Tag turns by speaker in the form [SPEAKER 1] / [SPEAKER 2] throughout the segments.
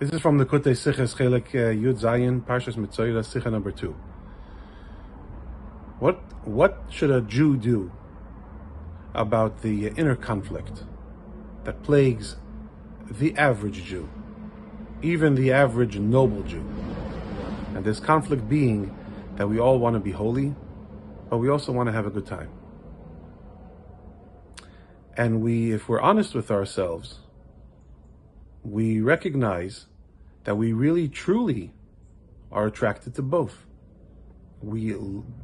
[SPEAKER 1] This is from the Kutei Siches Chelik uh, Yud Zayin Parshas Mitzoyra Sicha number two. What what should a Jew do about the inner conflict that plagues the average Jew, even the average noble Jew? And this conflict being that we all want to be holy, but we also want to have a good time. And we, if we're honest with ourselves, we recognize that we really truly are attracted to both. We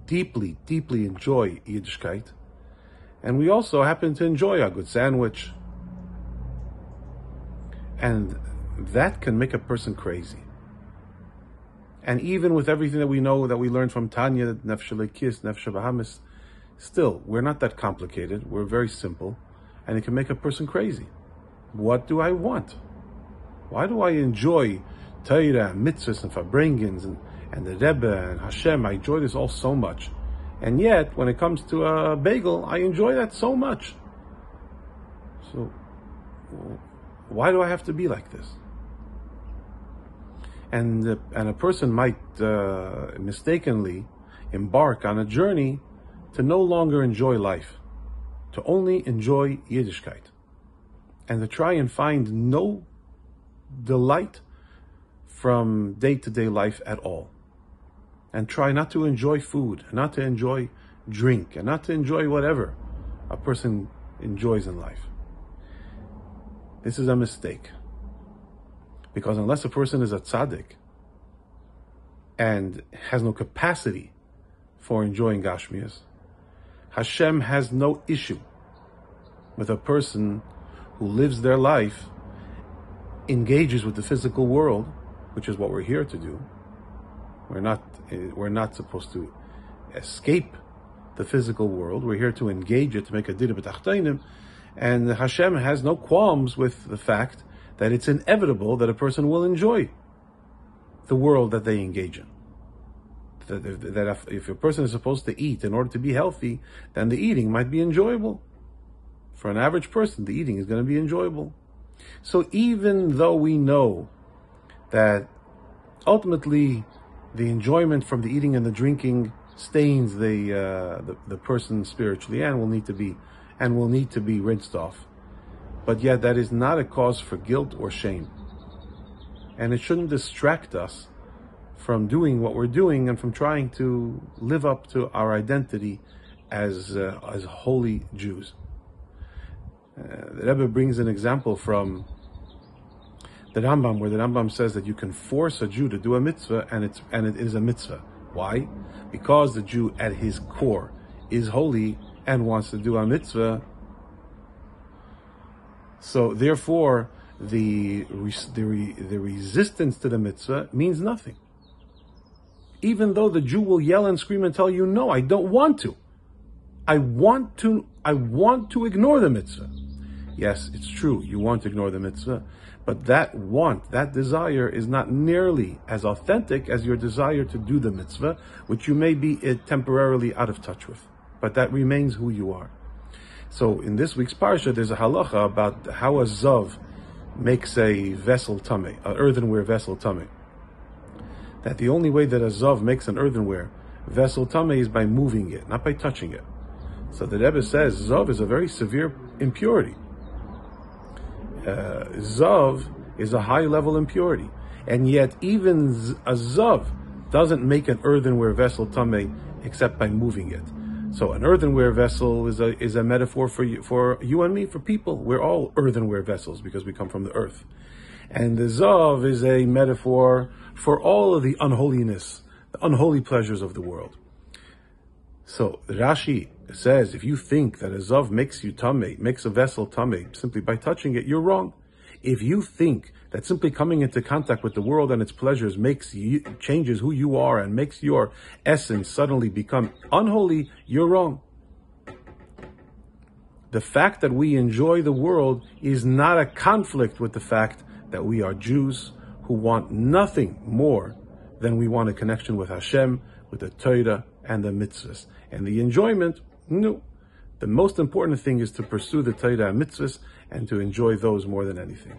[SPEAKER 1] deeply, deeply enjoy Yiddishkeit, and we also happen to enjoy a good sandwich. And that can make a person crazy. And even with everything that we know that we learned from Tanya, Nefesh Elokis, Nefshabahamis, still, we're not that complicated. We're very simple, and it can make a person crazy. What do I want? Why do I enjoy Torah, mitzvahs, and farbrengens, and, and the Rebbe and Hashem? I enjoy this all so much. And yet, when it comes to a bagel, I enjoy that so much. So, why do I have to be like this? And, uh, and a person might uh, mistakenly embark on a journey to no longer enjoy life, to only enjoy Yiddishkeit, and to try and find no delight from day to day life at all. And try not to enjoy food, not to enjoy drink, and not to enjoy whatever a person enjoys in life. This is a mistake. Because unless a person is a tzaddik and has no capacity for enjoying Gashmias, Hashem has no issue with a person who lives their life engages with the physical world, which is what we're here to do. We're not we're not supposed to escape the physical world. We're here to engage it to make a dira b'tachtainim, and Hashem has no qualms with the fact that it's inevitable that a person will enjoy the world that they engage in. That, if a person is supposed to eat in order to be healthy, then the eating might be enjoyable. For an average person, the eating is going to be enjoyable. So even though we know that ultimately the enjoyment from the eating and the drinking stains the, uh, the, the person spiritually and will need to be and will need to be rinsed off, but yet that is not a cause for guilt or shame, and it shouldn't distract us from doing what we're doing and from trying to live up to our identity as uh, as holy Jews. Uh, the Rebbe brings an example from the Rambam, where the Rambam says that you can force a Jew to do a mitzvah, and it's and it is a mitzvah. Why? Because the Jew, at his core, is holy and wants to do a mitzvah. So therefore, the the the resistance to the mitzvah means nothing. Even though the Jew will yell and scream and tell you, "No, I don't want to. I want to. I want to ignore the mitzvah." Yes, it's true, you want to ignore the mitzvah, but that want, that desire is not nearly as authentic as your desire to do the mitzvah, which you may be uh, temporarily out of touch with. But that remains who you are. So in this week's parsha, there's a halacha about how a zav makes a vessel tamei, an earthenware vessel tamei. That the only way that a zav makes an earthenware vessel tamei is by moving it, not by touching it. So the Rebbe says zav is a very severe impurity uh, zav is a high level impurity, and yet even a zav doesn't make an earthenware vessel tamei except by moving it. So an earthenware vessel is a is a metaphor for you, for you and me, for people. We're all earthenware vessels because we come from the earth, and the zav is a metaphor for all of the unholiness, the unholy pleasures of the world. So Rashi says, if you think that a zav makes you tamei, makes a vessel tamei simply by touching it, you're wrong. If you think that simply coming into contact with the world and its pleasures makes you, changes who you are and makes your essence suddenly become unholy, you're wrong. The fact that we enjoy the world is not a conflict with the fact that we are Jews who want nothing more than we want a connection with Hashem, with the Torah and the mitzvahs. And the enjoyment, no. The most important thing is to pursue the Torah mitzvahs and to enjoy those more than anything.